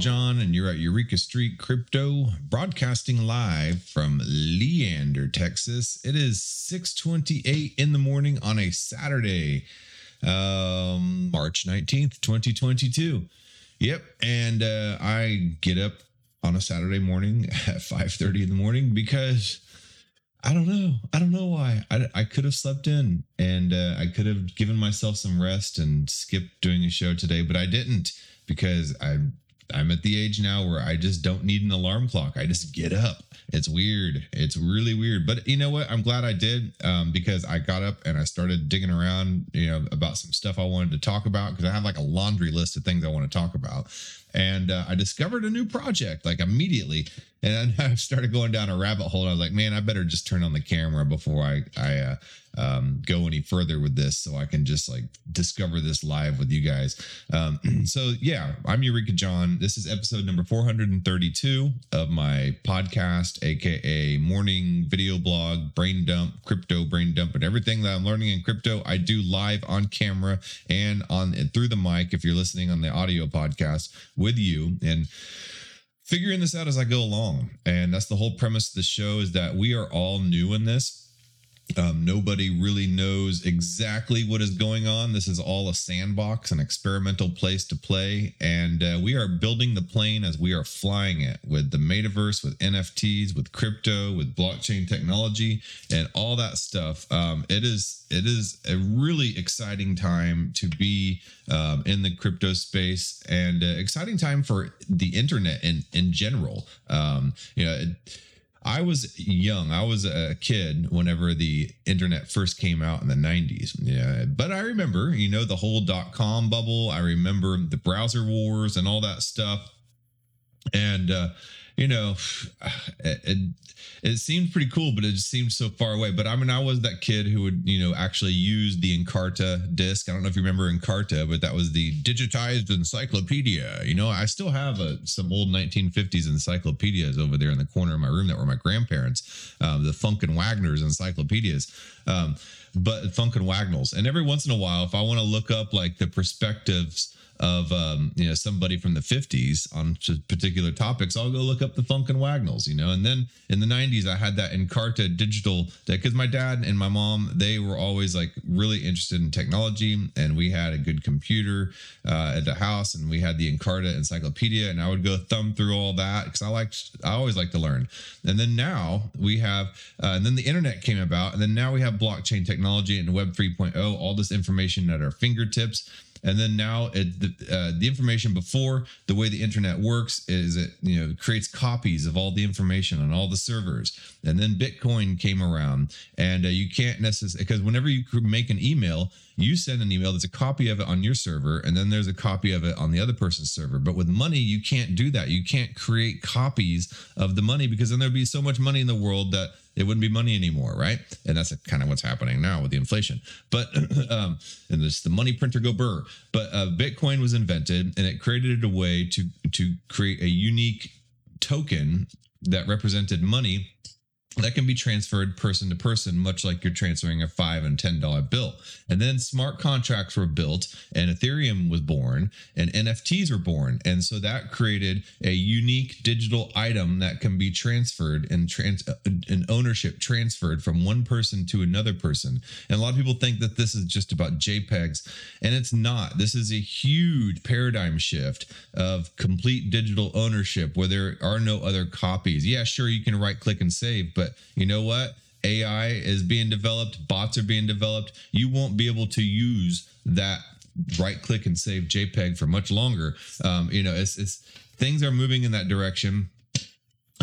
John, and you're at Eureka Street Crypto, broadcasting live from Leander, Texas. It is 6:28 in the morning on a Saturday, um, March 19th, 2022. Yep, and uh, I get up on a Saturday morning at 5:30 in the morning because I don't know. I don't know why. I, I could have slept in and uh, I could have given myself some rest and skipped doing a show today, but I didn't because I I'm at the age now where I just don't need an alarm clock. I just get up. It's weird. It's really weird. But you know what? I'm glad I did um, because I got up and I started digging around, you know, about some stuff I wanted to talk about because I have like a laundry list of things I want to talk about. And uh, I discovered a new project like immediately. And I started going down a rabbit hole. I was like, man, I better just turn on the camera before I, I, uh, um, go any further with this so I can just like discover this live with you guys. Um, so, yeah, I'm Eureka John. This is episode number 432 of my podcast, aka morning video blog, brain dump, crypto brain dump, and everything that I'm learning in crypto. I do live on camera and on and through the mic if you're listening on the audio podcast with you. And figuring this out as I go along. And that's the whole premise of the show is that we are all new in this um, nobody really knows exactly what is going on. This is all a sandbox, an experimental place to play. And uh, we are building the plane as we are flying it with the metaverse, with NFTs, with crypto, with blockchain technology, and all that stuff. Um, it is it is a really exciting time to be um, in the crypto space and uh, exciting time for the internet in in general. Um, you know. It, I was young. I was a kid whenever the internet first came out in the 90s. Yeah. But I remember, you know, the whole dot com bubble. I remember the browser wars and all that stuff. And, uh, you know, it, it, seemed pretty cool, but it just seemed so far away. But I mean, I was that kid who would, you know, actually use the Encarta disc. I don't know if you remember Encarta, but that was the digitized encyclopedia. You know, I still have a, some old 1950s encyclopedias over there in the corner of my room that were my grandparents, um, the Funk and Wagner's encyclopedias. Um, but Funk and Wagnalls. And every once in a while, if I want to look up like the perspectives of um, you know somebody from the 50s on particular topics, I'll go look up the Funk and Wagnalls, you know. And then in the 90s, I had that Encarta digital because my dad and my mom they were always like really interested in technology, and we had a good computer uh, at the house, and we had the Encarta encyclopedia, and I would go thumb through all that because I liked I always like to learn. And then now we have, uh, and then the internet came about, and then now we have blockchain technology and Web 3.0, all this information at our fingertips and then now it, the, uh, the information before the way the internet works is it you know creates copies of all the information on all the servers. And then bitcoin came around. And uh, you can't necessarily because whenever you make an email you send an email that's a copy of it on your server and then there's a copy of it on the other person's server but with money you can't do that you can't create copies of the money because then there'd be so much money in the world that it wouldn't be money anymore, right? And that's kind of what's happening now with the inflation. But um, and this the money printer go burr. But uh, Bitcoin was invented, and it created a way to to create a unique token that represented money that can be transferred person to person, much like you're transferring a five and ten dollar bill. And then smart contracts were built, and Ethereum was born, and NFTs were born, and so that created a unique digital item that can be transferred and trans uh, an ownership transferred from one person to another person. And a lot of people think that this is just about JPEGs, and it's not. This is a huge paradigm shift of complete digital ownership, where there are no other copies. Yeah, sure, you can right click and save, but you know what? AI is being developed, bots are being developed. You won't be able to use that right click and save JPEG for much longer. Um, you know, it's, it's things are moving in that direction.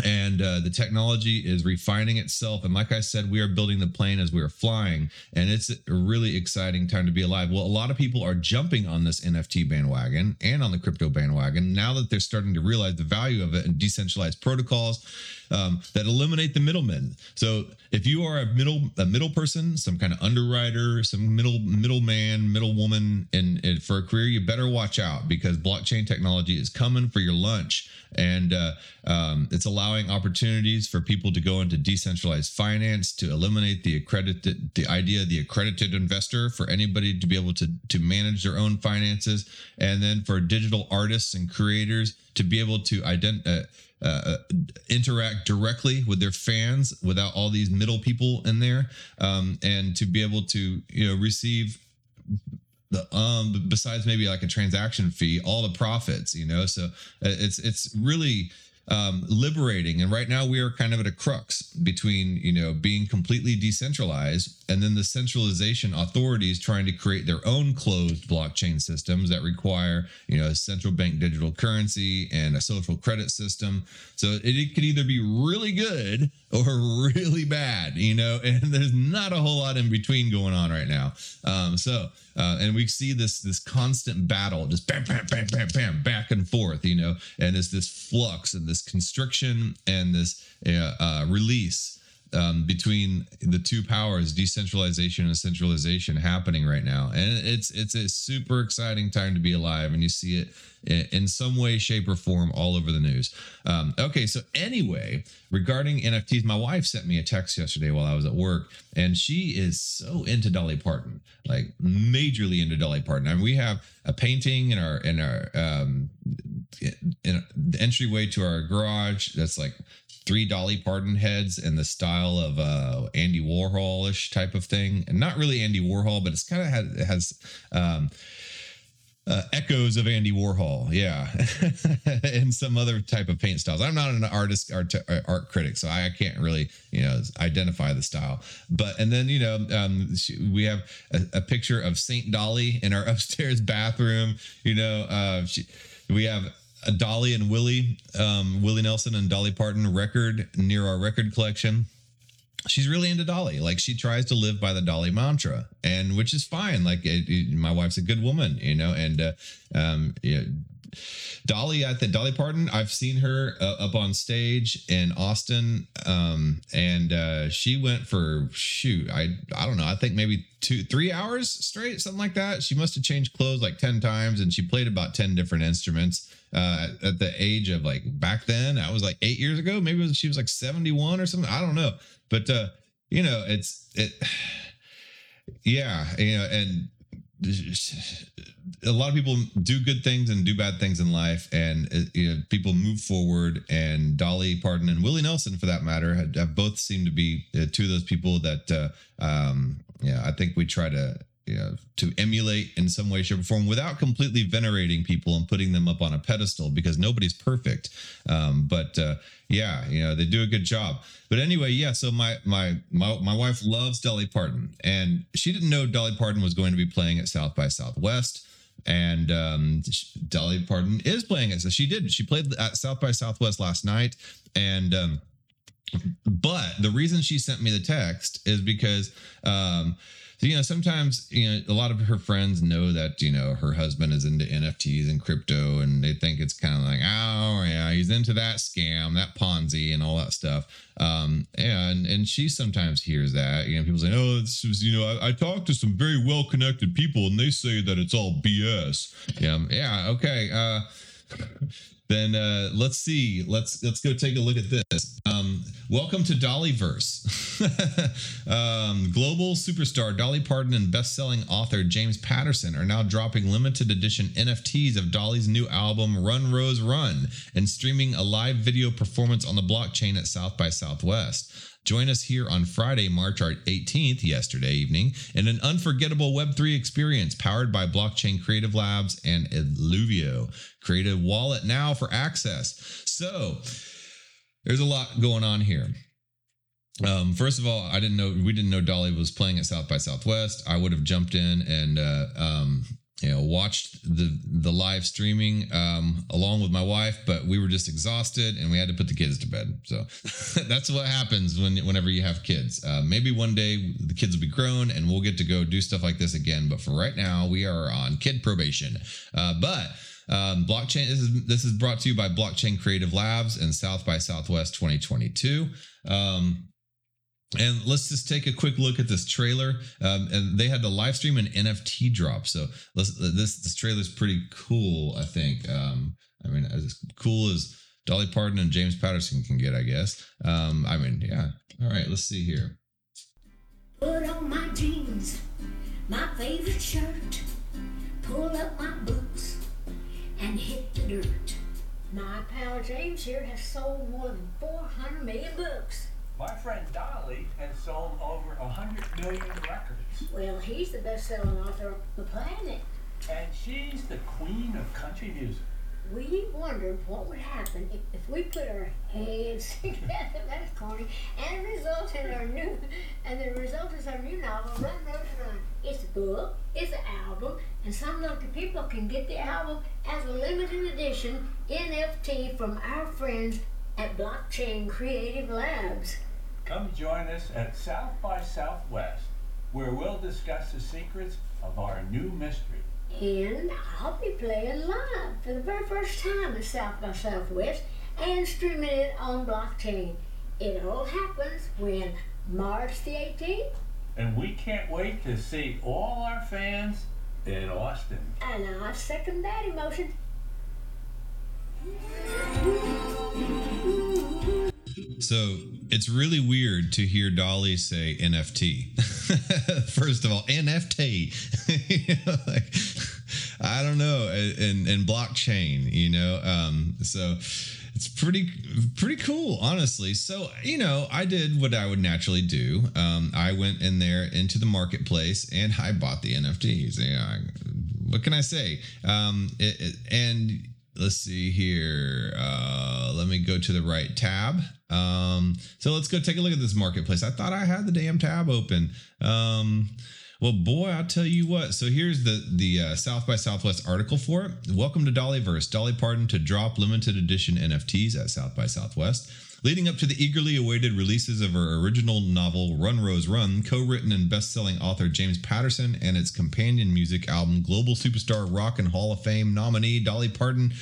And uh, the technology is refining itself. And like i said we are building the plane as we are flying. And it's a really exciting time to be alive. Well a lot of people are jumping on this nft bandwagon and on the crypto bandwagon now that they're starting to realize the value of it and decentralized protocols um, that eliminate the middlemen. So if you are a middle a middle person some kind of underwriter some middle middleman middle woman and, and for a career you better watch out because blockchain technology is coming for your lunch. And uh, um, it's allowing opportunities for people to go into decentralized finance to eliminate the accredited the idea of the accredited investor for anybody to be able to to manage their own finances and then for digital artists and creators to be able to identify uh, uh, interact directly with their fans without all these middle people in there um, and to be able to you know receive the um besides maybe like a transaction fee all the profits you know? So uh, it's it's really um, liberating. And right now we are kind of at a crux between, you know, being completely decentralized and then the centralization authorities trying to create their own closed blockchain systems that require, you know, a central bank digital currency and a social credit system. So it, it could either be really good or really bad, you know, and there's not a whole lot in between going on right now. Um, so, uh, and we see this this constant battle, just bam, bam, bam, bam, bam, back and forth, you know, and it's this flux and this constriction and this uh, uh, release um, between the two powers, decentralization and centralization, happening right now, and it's it's a super exciting time to be alive, and you see it in some way, shape, or form all over the news. Um, okay, so anyway, regarding NFTs, my wife sent me a text yesterday while I was at work, and she is so into Dolly Parton, like majorly into Dolly Parton. I mean, we have a painting in our in our um, in the entryway to our garage that's like three Dolly Parton heads in the style of uh, Andy Warhol-ish type of thing, and not really Andy Warhol, but it's kind of has, has um, uh, echoes of Andy Warhol, yeah, and some other type of paint styles. I'm not an artist, art, art critic, so I can't really, you know, identify the style. But and then you know, um, we have a, a, picture of Saint Dolly in our upstairs bathroom. You know, uh, she, we have a Dolly and Willie, um, Willie Nelson and Dolly Parton record near our record collection. She's really into Dolly. Like she tries to live by the Dolly mantra, and which is fine. Like it, it, my wife's a good woman, you know, and uh, um, yeah, Dolly at the Dolly Parton, I've seen her uh, up on stage in Austin, um, and uh, she went for shoot, I I don't know, I think maybe two three hours straight, something like that. She must have changed clothes like ten times, and she played about ten different instruments uh, at the age of like back then. I was like eight years ago, maybe was, she was like seventy one or something. I don't know, but uh, you know, it's it, yeah, you know, and a lot of people do good things and do bad things in life, and uh, you know, people move forward. And Dolly Parton and Willie Nelson, for that matter, have, have both seemed to be uh, two of those people that, uh, um, yeah, I think we try to to emulate in some way, shape, or form without completely venerating people and putting them up on a pedestal because nobody's perfect. Um, but uh, yeah, you know, they do a good job. But anyway, yeah. So my my my my wife loves Dolly Parton, and she didn't know Dolly Parton was going to be playing at South by Southwest. And um, Dolly Parton is playing it, so she did. She played at South by Southwest last night, and um, but the reason she sent me the text is because um, so, you know, sometimes, you know, a lot of her friends know that, you know, her husband is into NFTs and crypto and they think it's kind of like, oh, yeah, he's into that scam, that Ponzi and all that stuff. Um, and, and she sometimes hears that, you know, people say, oh, this was, you know, I, I talked to some very well connected people and they say that it's all BS. Yeah. Yeah. Okay. Uh, then uh, let's see. Let's let's go take a look at this. Um, welcome to Dollyverse. um, global superstar Dolly Parton and best-selling author James Patterson are now dropping limited edition NFTs of Dolly's new album Run Rose Run and streaming a live video performance on the blockchain at South by Southwest. Join us here on Friday, March 18th, yesterday evening, in an unforgettable Web3 experience powered by Blockchain Creative Labs and Eluvio. Create a wallet now for access. So, there's a lot going on here. Um, first of all, I didn't know we didn't know Dolly was playing at South by Southwest. I would have jumped in and uh, um, you know watched the the live streaming um, along with my wife but we were just exhausted and we had to put the kids to bed. So that's what happens when whenever you have kids. Uh, maybe one day the kids will be grown and we'll get to go do stuff like this again. But for right now we are on kid probation. Uh, but um, blockchain this is this is brought to you by blockchain creative labs and south by southwest 2022 um, and let's just take a quick look at this trailer. Um, and they had to live stream an NFT drop. So this this trailer is pretty cool. I think. Um, I mean, as cool as Dolly Parton and James Patterson can get, I guess. Um, I mean, yeah. All right, let's see here. Put on my jeans, my favorite shirt, pull up my boots, and hit the dirt. My pal James here has sold more than 400 million books. My friend Dolly has sold over 100 million records. Well, he's the best-selling author on the planet. And she's the queen of country music. We wondered what would happen if, if we put our heads together, that's corny, and the result in our new, and the result is our new novel, Run, Rose, Run. It's a book, it's an album, and some lucky people can get the album as a limited edition NFT from our friends at Blockchain Creative Labs. Come join us at South by Southwest, where we'll discuss the secrets of our new mystery. And I'll be playing live for the very first time at South by Southwest and streaming it on blockchain. It all happens when March the 18th. And we can't wait to see all our fans in Austin. And I second that emotion. So it's really weird to hear Dolly say NFT. First of all, NFT. like, I don't know, and and blockchain. You know, um, so it's pretty pretty cool, honestly. So you know, I did what I would naturally do. Um, I went in there into the marketplace and I bought the NFTs. Yeah, what can I say? Um, it, it, and let's see here. Uh, let me go to the right tab. Um, so let's go take a look at this marketplace. I thought I had the damn tab open. Um, well, boy, I'll tell you what. So here's the the uh, South by Southwest article for it. Welcome to Dollyverse. Dolly Parton to drop limited edition NFTs at South by Southwest. Leading up to the eagerly awaited releases of her original novel Run Rose Run, co-written and best-selling author James Patterson and its companion music album Global Superstar Rock and Hall of Fame nominee Dolly Parton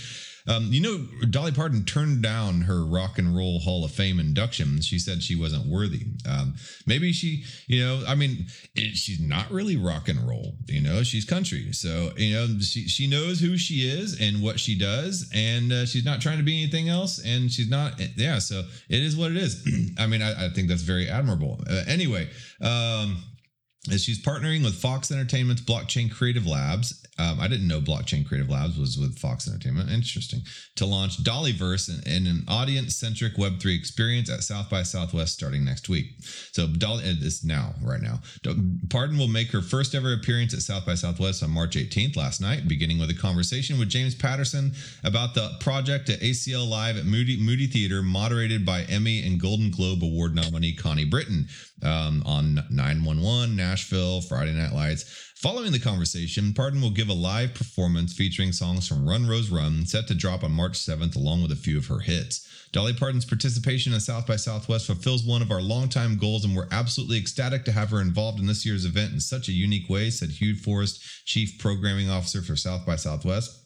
um, you know, Dolly Parton turned down her Rock and Roll Hall of Fame induction. She said she wasn't worthy. Um, maybe she, you know, I mean, it, she's not really rock and roll. You know, she's country, so you know she she knows who she is and what she does, and uh, she's not trying to be anything else. And she's not, yeah. So it is what it is. I mean, I, I, think that's very admirable. Uh, anyway. Um, she's partnering with Fox Entertainment's Blockchain Creative Labs. Um, I didn't know Blockchain Creative Labs was with Fox Entertainment. Interesting. To launch Dollyverse in, in an audience centric Web3 experience at South by Southwest starting next week. So, Dolly is now, right now. Parton will make her first ever appearance at South by Southwest on March 18th, last night, beginning with a conversation with James Patterson about the project at ACL Live at Moody, Moody Theater, moderated by Emmy and Golden Globe Award nominee Connie Britton um, on 911 Nashville, Friday Night Lights. Following the conversation, Parton will give a live performance featuring songs from Run Rose Run, set to drop on March 7th, along with a few of her hits. Dolly Parton's participation in South by Southwest fulfills one of our longtime goals, and we're absolutely ecstatic to have her involved in this year's event in such a unique way, said Hugh Forrest, Chief Programming Officer for South by Southwest.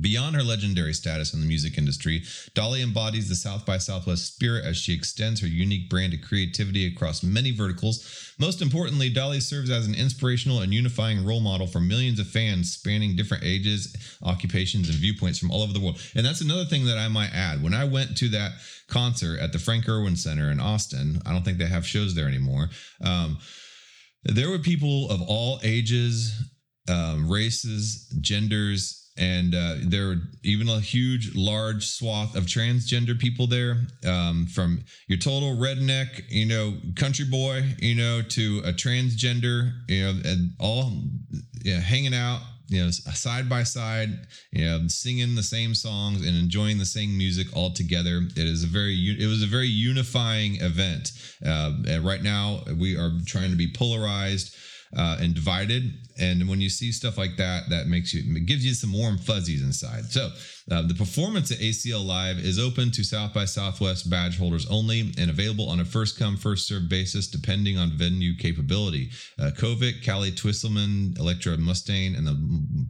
Beyond her legendary status in the music industry, Dolly embodies the South by Southwest spirit as she extends her unique brand of creativity across many verticals. Most importantly, Dolly serves as an inspirational and unifying role model for millions of fans spanning different ages, occupations, and viewpoints from all over the world. And that's another thing that I might add. When I went to that concert at the Frank Erwin Center in Austin, I don't think they have shows there anymore. Um, there were people of all ages, um, races, genders, and uh, there are even a huge large swath of transgender people there um, from your total redneck you know country boy you know to a transgender you know and all you know, hanging out you know side by side you know singing the same songs and enjoying the same music all together. It is a very it was a very unifying event. Uh, right now we are trying to be polarized uh, and divided. And when you see stuff like that, that makes you it gives you some warm fuzzies inside. So uh, the performance at ACL Live is open to South by Southwest badge holders only and available on a first come first served basis depending on venue capability. Uh, Kovic, Callie Twisselman, Electra Mustang, and the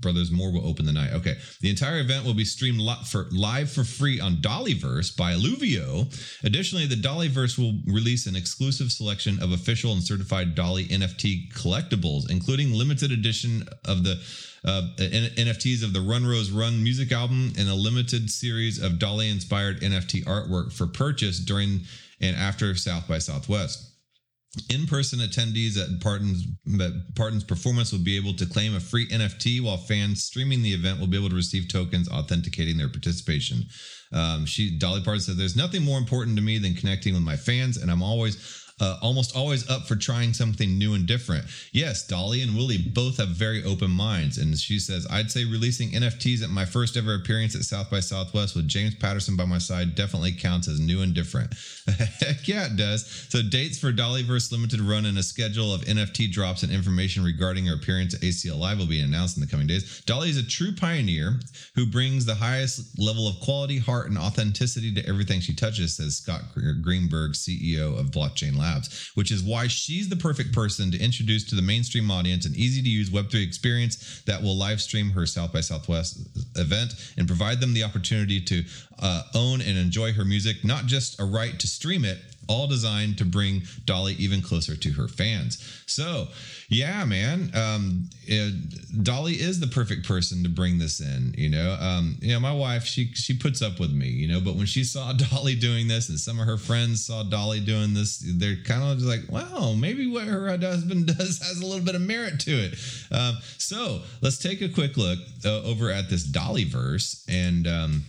brothers Moore will open the night. Okay, the entire event will be streamed for live for free on Dollyverse by Eluvio. Additionally, the Dollyverse will release an exclusive selection of official and certified Dolly NFT collectibles, including limited edition of the uh, NFTs of the Run Rose Run music album and a limited series of Dolly inspired NFT artwork for purchase during and after South by Southwest. In-person attendees at Parton's, at Parton's performance will be able to claim a free NFT, while fans streaming the event will be able to receive tokens authenticating their participation. Um, she Dolly Parton said, "There's nothing more important to me than connecting with my fans, and I'm always." Uh, almost always up for trying something new and different. Yes, Dolly and Willie both have very open minds. And she says, I'd say releasing NFTs at my first ever appearance at South by Southwest with James Patterson by my side definitely counts as new and different. Heck yeah, it does. So, dates for Dollyverse Limited Run and a schedule of NFT drops and information regarding her appearance at ACL Live will be announced in the coming days. Dolly is a true pioneer who brings the highest level of quality, heart, and authenticity to everything she touches, says Scott Greenberg, CEO of Blockchain Labs, which is why she's the perfect person to introduce to the mainstream audience an easy to use Web3 experience that will live stream her South by Southwest event and provide them the opportunity to uh, own and enjoy her music, not just a right to stream it, all designed to bring Dolly even closer to her fans. So, yeah, man, um, it, Dolly is the perfect person to bring this in. You know, um, you know, my wife, she she puts up with me, you know, but when she saw Dolly doing this, and some of her friends saw Dolly doing this, they're kind of just like, wow, maybe what her husband does has a little bit of merit to it. Um, so let's take a quick look uh, over at this Dolly verse and. Um,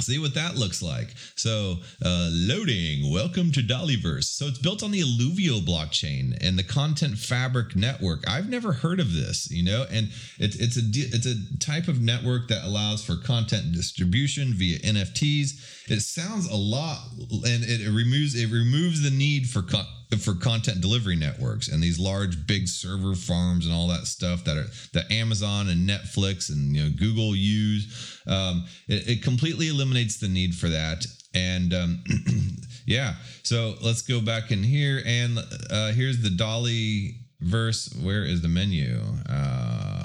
See what that looks like. So, uh, loading. Welcome to Dollyverse. So, it's built on the Eluvio blockchain and the Content Fabric network. I've never heard of this, you know, and it's it's a it's a type of network that allows for content distribution via NFTs. It sounds a lot, and it, removes it removes the need for con- for content delivery networks and these large big server farms and all that stuff that are that Amazon and Netflix and you know Google use. Um, it, it completely eliminates the need for that. And um, yeah, so let's go back in here and uh, here's the Dolly verse. Where is the menu? Uh,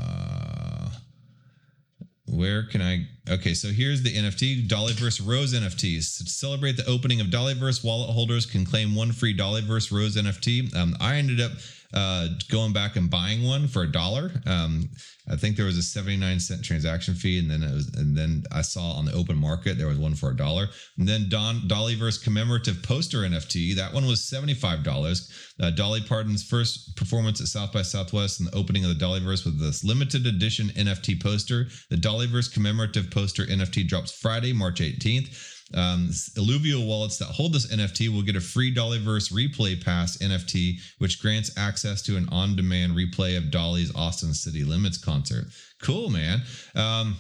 where can I? Okay, so here's the NFT Dollyverse Rose NFTs. To celebrate the opening of Dollyverse, wallet holders can claim one free Dollyverse Rose NFT. Um, I ended up uh, going back and buying one for a dollar. Um, I think there was a 79 cent transaction fee, and then it was, and then I saw on the open market there was one for a dollar. And then Don Dollyverse commemorative poster NFT, that one was $75. Uh, Dolly Parton's first performance at South by Southwest and the opening of the Dollyverse with this limited edition NFT poster. The Dollyverse commemorative poster NFT drops Friday, March 18th. Um, Eluvio wallets that hold this NFT will get a free Dollyverse Replay Pass NFT, which grants access to an on demand replay of Dolly's Austin City Limits concert. Cool, man. Um,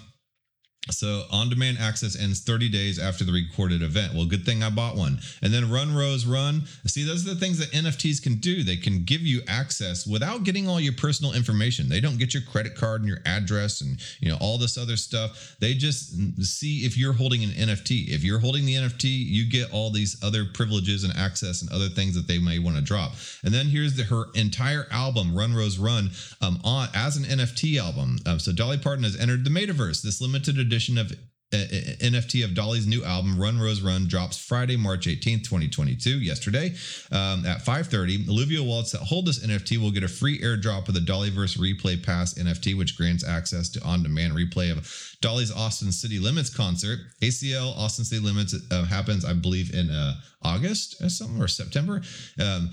so on demand access ends 30 days after the recorded event. Well, good thing I bought one. And then Run Rose Run. See, those are the things that NFTs can do. They can give you access without getting all your personal information. They don't get your credit card and your address and you know all this other stuff. They just see if you're holding an NFT. If you're holding the NFT, you get all these other privileges and access and other things that they may want to drop. And then here's the, her entire album, Run Rose Run, um, on as an NFT album. Um, so Dolly Parton has entered the metaverse. This limited edition of uh, NFT of Dolly's new album Run Rose Run drops Friday, March 18th, 2022, yesterday um, at 5.30. Eluvio wallets that hold this NFT will get a free airdrop of the Dollyverse Replay Pass NFT, which grants access to on-demand replay of Dolly's Austin City Limits concert. ACL Austin City Limits uh, happens, I believe, in uh, August or something, or September. Um,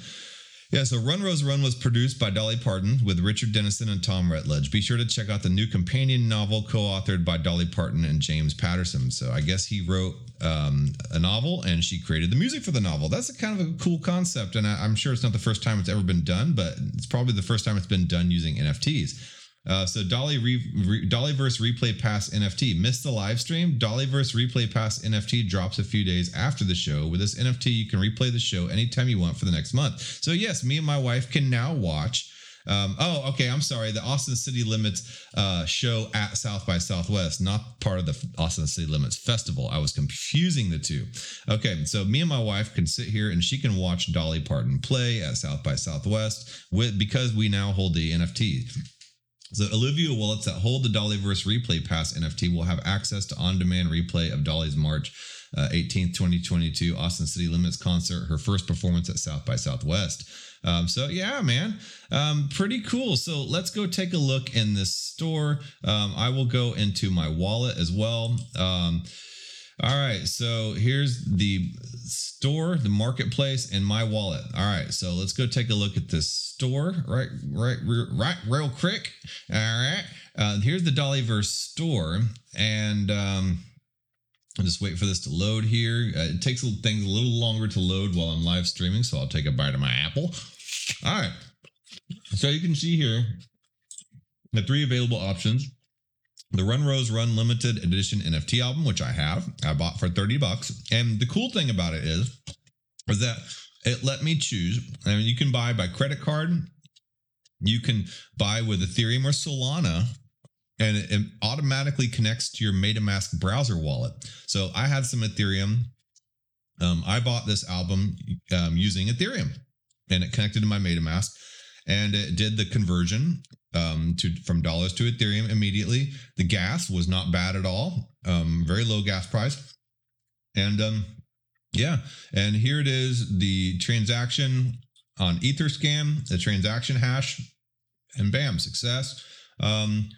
yeah, so Run Rose Run was produced by Dolly Parton with Richard Dennison and Tom Rutledge. Be sure to check out the new companion novel co authored by Dolly Parton and James Patterson. So I guess he wrote um, a novel and she created the music for the novel. That's a kind of a cool concept. And I, am sure it's not the first time it's ever been done, but it's probably the first time it's been done using NFTs. Uh, so Dolly Re, Re, Dollyverse Replay Pass NFT missed the live stream. Dollyverse Replay Pass NFT drops a few days after the show. With this NFT, you can replay the show anytime you want for the next month. So yes, me and my wife can now watch Um, oh, okay. I'm sorry. The Austin City Limits uh, show at South by Southwest, not part of the Austin City Limits Festival. I was confusing the two. Okay, so me and my wife can sit here and she can watch Dolly Parton play at South by Southwest with because we now hold the NFT. So Eluvio wallets that hold the Dollyverse Replay Pass NFT will have access to on-demand replay of Dolly's March uh, 18th, 2022 Austin City Limits concert, her first performance at South by Southwest. Um, so yeah, man, um, pretty cool. So let's go take a look in this store. Um, I will go into my wallet as well. Um, all right, so here's the store, the marketplace, and my wallet. All right, so let's go take a look at this store, right, right, right, real quick. All right, uh, here's the Dollyverse store, and um, I'll just wait for this to load here. Uh, it takes things a little longer to load while I'm live streaming, so I'll take a bite of my apple. All right, so you can see here the three available options the Run Rose Run limited edition NFT album, which I have, I bought for 30 bucks. And the cool thing about it is, is that it let me choose. I mean, you can buy by credit card, you can buy with Ethereum or Solana, and it, it automatically connects to your MetaMask browser wallet. So I had some Ethereum. Um, I bought this album um, using Ethereum, and it connected to my MetaMask, and it did the conversion um, to from dollars to Ethereum immediately. The gas was not bad at all. Um, very low gas price, and um, yeah, and here it is the transaction on Etherscan, the transaction hash, and bam, success. Um,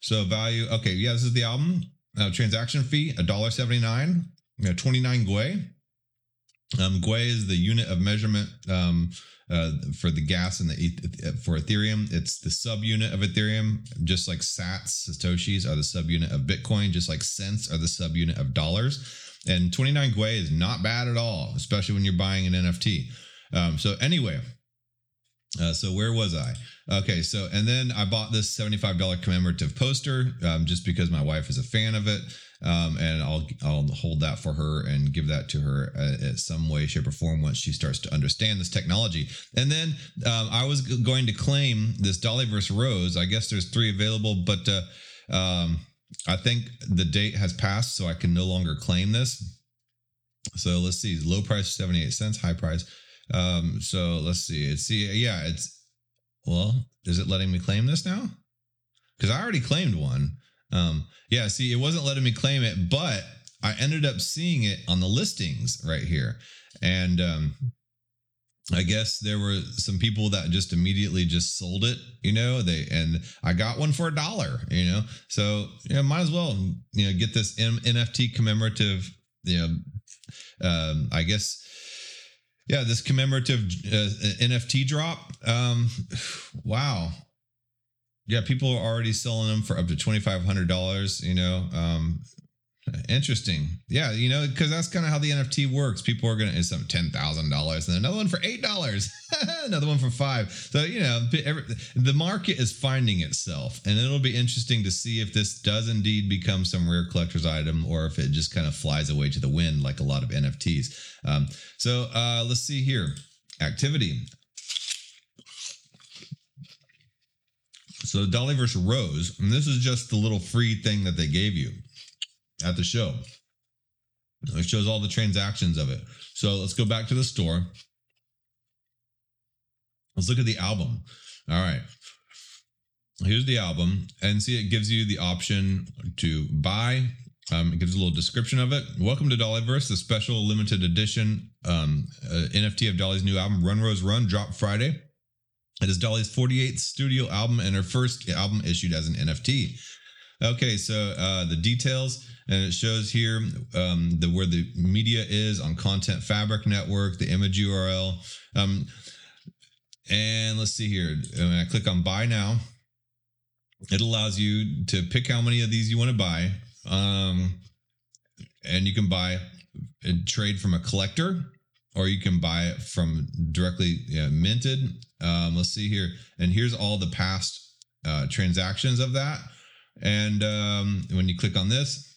so value, okay, yeah, this is the album. Uh, transaction fee, a dollar seventy nine. You know, twenty nine Gwei. Um, Gwei is the unit of measurement um, uh, for the gas and the for Ethereum. It's the subunit of Ethereum, just like Sats Satoshis are the subunit of Bitcoin, just like cents are the subunit of dollars. And 29 Gwei is not bad at all, especially when you're buying an NFT. Um, so anyway, uh, so where was I? Okay, so and then I bought this $75 commemorative poster um, just because my wife is a fan of it. Um, and I'll I'll hold that for her and give that to her uh, in some way, shape, or form once she starts to understand this technology. And then um, I was going to claim this Dollyverse Rose. I guess there's three available, but uh, um, I think the date has passed, so I can no longer claim this. So let's see, low price seventy eight cents, high price. Um, so let's see. It's see, yeah, it's well, is it letting me claim this now? Because I already claimed one. Um, yeah, see, it wasn't letting me claim it, but I ended up seeing it on the listings right here. And um, I guess there were some people that just immediately just sold it, you know, they and I got one for a dollar, you know. So, yeah, might as well, you know, get this M- NFT commemorative, you know, um, I guess yeah, this commemorative uh, NFT drop. Um, wow, yeah, people are already selling them for up to twenty five hundred dollars. You know, um, interesting. Yeah, you know, because that's kind of how the NFT works. People are gonna it's some ten thousand dollars, and another one for eight dollars, another one for five. So you know, every, the market is finding itself, and it'll be interesting to see if this does indeed become some rare collector's item, or if it just kind of flies away to the wind like a lot of NFTs. Um, so uh, let's see here, activity. So Dollyverse Rose, and this is just the little free thing that they gave you at the show. It shows all the transactions of it. So let's go back to the store. Let's look at the album. All right. Here's the album, and see it gives you the option to buy. Um, it gives a little description of it. Welcome to Dollyverse, the special limited edition um, uh, NFT of Dolly's new album, Run Rose Run, dropped Friday. It is Dolly's 48th studio album and her first album issued as an NFT. Okay, so uh, the details, and it shows here um, the where the media is on Content Fabric Network, the image URL, um, and let's see here. When I click on Buy Now, it allows you to pick how many of these you want to buy, um, and you can buy and trade from a collector, or you can buy it from directly yeah, minted. Um, let's see here, and here's all the past uh, transactions of that. And um, when you click on this,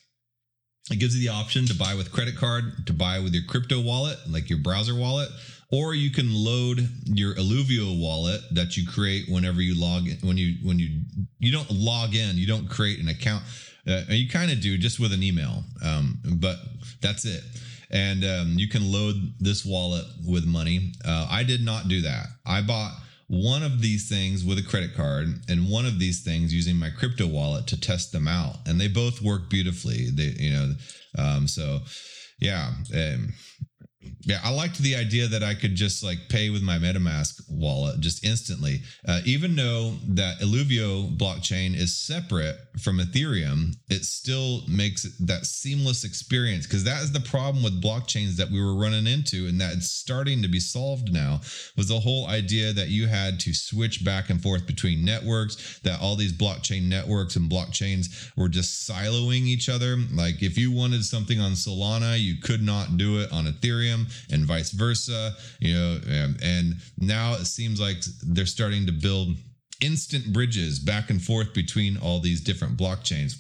it gives you the option to buy with credit card, to buy with your crypto wallet, like your browser wallet, or you can load your Eluvio wallet that you create whenever you log in. When you when you you don't log in, you don't create an account. Uh, you kind of do just with an email, um, but that's it. And um, you can load this wallet with money. Uh, I did not do that. I bought one of these things with a credit card and one of these things using my crypto wallet to test them out, and they both work beautifully. They, you know, um, so yeah. Um, yeah, I liked the idea that I could just like pay with my MetaMask wallet just instantly, uh, even though that Eluvio blockchain is separate from Ethereum. It still makes that seamless experience because that is the problem with blockchains that we were running into, and that it's starting to be solved now. Was the whole idea that you had to switch back and forth between networks, that all these blockchain networks and blockchains were just siloing each other. Like if you wanted something on Solana, you could not do it on Ethereum and vice versa. You know, and, and now it seems like they're starting to build instant bridges back and forth between all these different blockchains.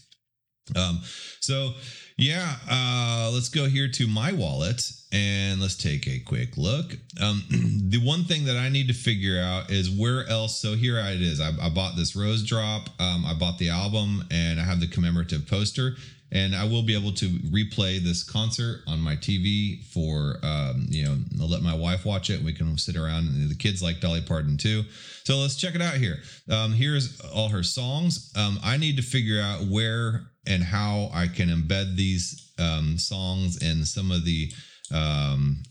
Um, so yeah, uh, let's go here to my wallet and let's take a quick look. Um, the one thing that I need to figure out is where else. So here it is. I, I bought this rose drop. Um, I bought the album and I have the commemorative poster and I will be able to replay this concert on my TV for um, you know I'll let my wife watch it. We can sit around, and the kids like Dolly Parton too. So let's check it out here. Um, here's all her songs. Um, I need to figure out where and how I can embed these um, songs in some of the um,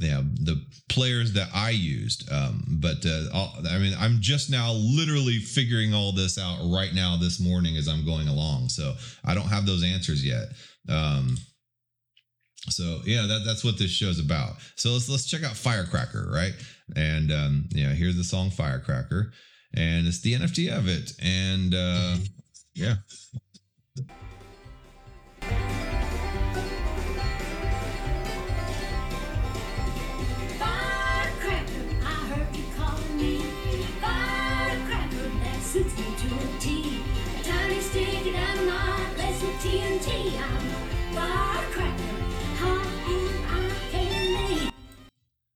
yeah, the players that I used. Um, but uh, all, I mean, I'm just now literally figuring all this out right now this morning as I'm going along. So I don't have those answers yet. Um, so yeah, that, that's what this show's about. So let's let's check out Firecracker, right? And um, yeah, here's the song Firecracker, and it's the NFT of it, and uh, yeah.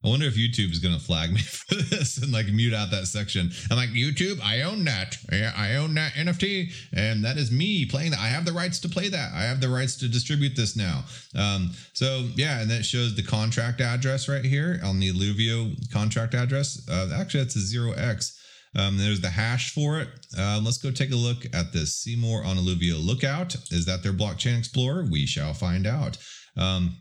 I wonder if YouTube is to flag me for this and like mute out that section. I'm like, YouTube, I own that. I own that NFT, and that is me playing that. I have the rights to play that. I have the rights to distribute this now. Um, so yeah, and that shows the contract address right here on the Eluvio contract address. Uh, actually, that's a zero X. Um, there's the hash for it. Uh, let's go take a look at this. Seymour on Eluvio Lookout. Is that their blockchain explorer? We shall find out. Um,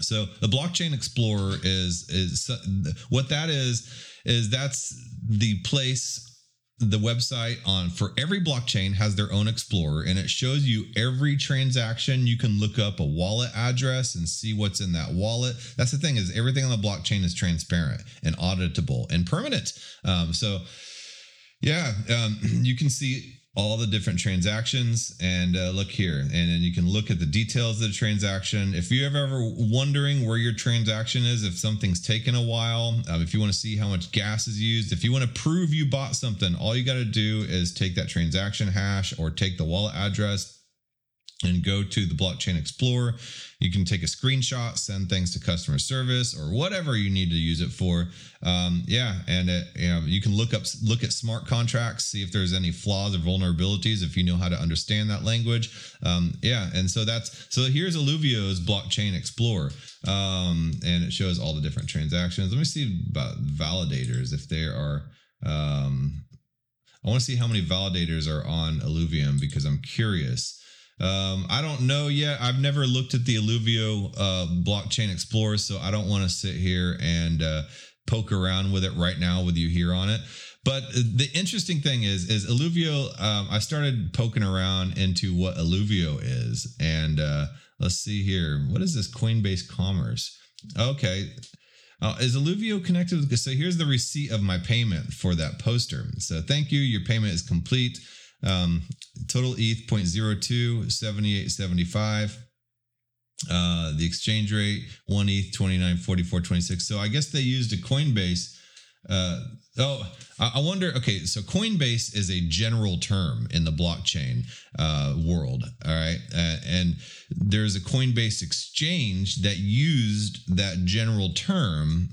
so the blockchain explorer is is what that is is that's the place the website on for every blockchain has their own explorer and it shows you every transaction. You can look up a wallet address and see what's in that wallet. That's the thing is everything on the blockchain is transparent and auditable and permanent. Um, so yeah um, you can see all the different transactions and uh, look here and then you can look at the details of the transaction. If you're ever wondering where your transaction is if something's taken a while um, if you want to see how much gas is used if you want to prove you bought something all you got to do is take that transaction hash or take the wallet address and go to the blockchain explorer. You can take a screenshot send things to customer service or whatever you need to use it for. Um, yeah and it, you know you can look up look at smart contracts see if there's any flaws or vulnerabilities if you know how to understand that language. Um, yeah and so that's so here's Eluvio's blockchain explorer. Um, and it shows all the different transactions. Let me see about validators if there are um, i want to see how many validators are on alluvium because i'm curious um, I don't know yet. I've never looked at the Eluvio uh, blockchain explorer, so I don't want to sit here and uh, poke around with it right now with you here on it. But the interesting thing is, is Eluvio. Um, I started poking around into what Eluvio is, and uh, let's see here. What is this Coinbase Commerce? Okay, uh, is Eluvio connected? With, so here's the receipt of my payment for that poster. So thank you. Your payment is complete. Um, total ETH 0.02, 7875. Uh, the exchange rate, one ETH 29, 44, 26. So I guess they used a Coinbase. Uh, oh, I, I wonder. Okay, so Coinbase is a general term in the blockchain uh, world. All right. Uh, and there's a Coinbase exchange that used that general term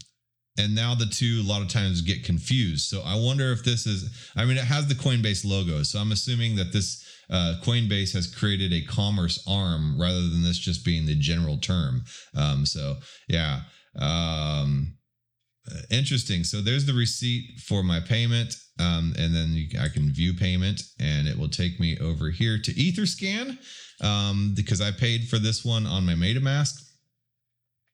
and now the two a lot of times get confused. So I wonder if this is. I mean, it has the Coinbase logo, so I'm assuming that this uh, Coinbase has created a commerce arm rather than this just being the general term. Um, so yeah. Um, uh, interesting. So there's the receipt for my payment, um, and then you, I can view payment, and it will take me over here to EtherScan um, because I paid for this one on my MetaMask,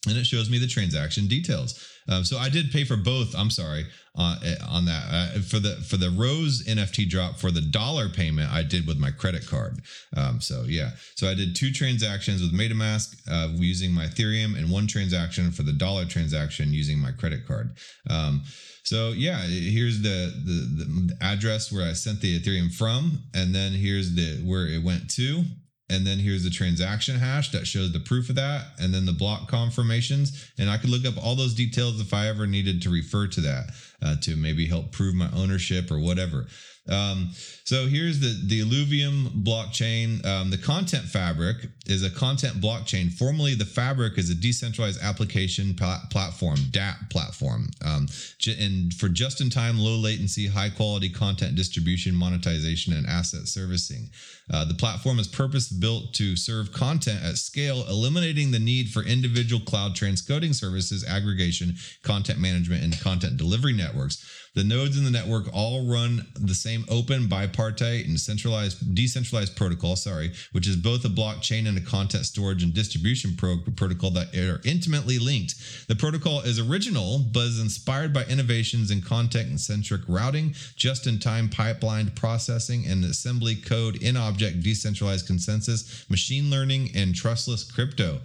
and it shows me the transaction details. Um, so I did pay for both. I'm sorry uh, on that uh, for the for the Rose NFT drop for the dollar payment I did with my credit card. Um, so yeah, so I did two transactions with MetaMask uh, using my Ethereum and one transaction for the dollar transaction using my credit card. Um, so yeah, here's the, the the address where I sent the Ethereum from, and then here's the where it went to, and then here's the transaction hash that shows the proof of that and then the block confirmations. And i could look up all those details if i ever needed to refer to that uh, to maybe help prove my ownership or whatever um, so here's the the Illuvium blockchain. Um, the Content Fabric is a content blockchain. Formerly, the Fabric is a decentralized application platform, DAP platform, um, and for just-in-time, low latency, high-quality content distribution, monetization, and asset servicing. Uh, the platform is purpose-built to serve content at scale, eliminating the need for individual cloud transcoding services, aggregation, content management, and content delivery networks. The nodes in the network all run the same open, bipartite, and centralized, decentralized protocol. Sorry, which is both a blockchain and a content storage and distribution pro- protocol that are intimately linked. The protocol is original, but is inspired by innovations in content-centric routing, just-in-time pipelined processing, and assembly code in object decentralized consensus, machine learning, and trustless crypto.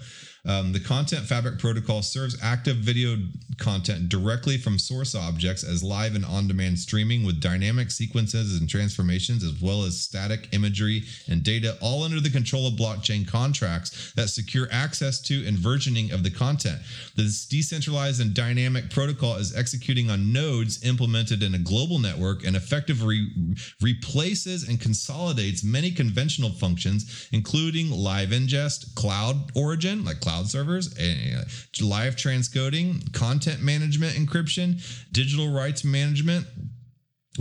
Um, the Content Fabric protocol serves active video content directly from source objects as live and on demand streaming with dynamic sequences and transformations, as well as static imagery and data, all under the control of blockchain contracts that secure access to and versioning of the content. This decentralized and dynamic protocol is executing on nodes implemented in a global network and effectively replaces and consolidates many conventional functions, including live ingest, cloud origin, like cloud cloud servers, uh, live transcoding, content management encryption, digital rights management,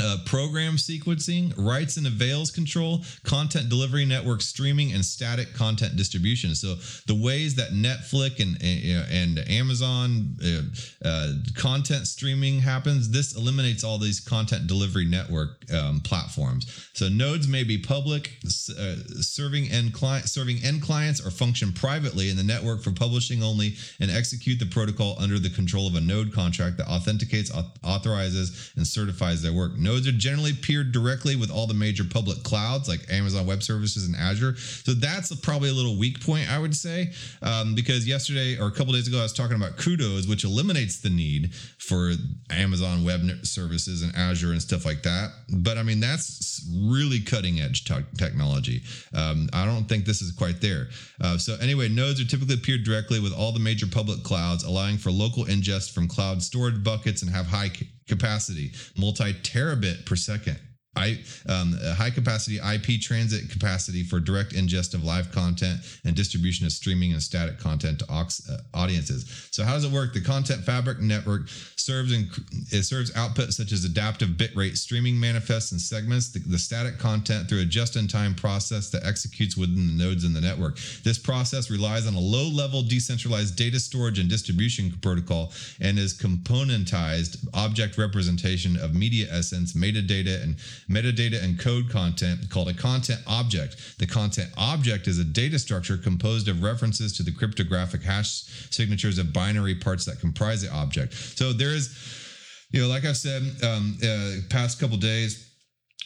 uh, program sequencing, rights and avails control, content delivery network streaming, and static content distribution. So the ways that Netflix and and Amazon uh, uh, content streaming happens, this eliminates all these content delivery network um, platforms. So nodes may be public, uh, serving end client, serving end clients, or function privately in the network for publishing only, and execute the protocol under the control of a node contract that authenticates, authorizes, and certifies their work Nodes are generally peered directly with all the major public clouds like Amazon Web Services and Azure. So that's probably a little weak point, I would say, um, because yesterday or a couple days ago, I was talking about Kudos, which eliminates the need for Amazon Web Services and Azure and stuff like that. But I mean, that's really cutting edge te- technology. Um, I don't think this is quite there. Uh, so anyway, nodes are typically peered directly with all the major public clouds, allowing for local ingest from cloud storage buckets and have high capacity, multi terabit per second. I um, high capacity IP transit capacity for direct ingest of live content and distribution of streaming and static content to aux, uh, audiences. So how does it work? The Content Fabric network serves and it serves output such as adaptive bitrate streaming manifests and segments the, the static content through a just-in-time process that executes within the nodes in the network. This process relies on a low-level decentralized data storage and distribution protocol and is componentized object representation of media essence, metadata, and metadata and code content called a content object. The content object is a data structure composed of references to the cryptographic hash signatures of binary parts that comprise the object. So there is, you know, like I've said, um, uh, past couple days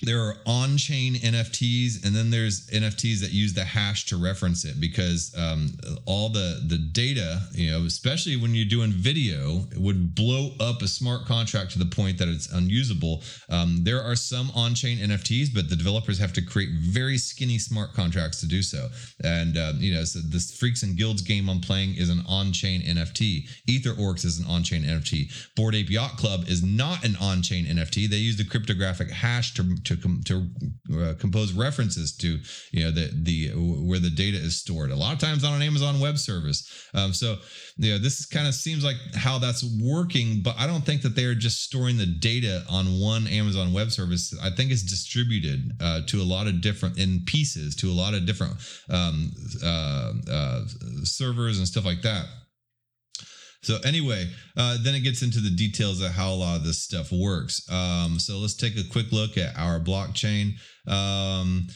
there are on-chain NFTs, and then there's NFTs that use the hash to reference it because um, all the the data, you know, especially when you're doing video, would blow up a smart contract to the point that it's unusable. Um, there are some on-chain NFTs, but the developers have to create very skinny smart contracts to do so. And um, you know, so this Freaks and Guilds game I'm playing is an on-chain NFT. Ether Orcs is an on-chain NFT. Bored Ape Yacht Club is not an on-chain NFT. They use the cryptographic hash to to com- to uh, compose references to you know the the where the data is stored. A lot of times on an Amazon Web Service. Um, so you know this kind of seems like how that's working, but I don't think that they are just storing the data on one Amazon Web Service. I think it's distributed uh, to a lot of different in pieces to a lot of different um, uh, uh, servers and stuff like that. So anyway, uh, then it gets into the details of how a lot of this stuff works. Um, so let's take a quick look at our blockchain. Um,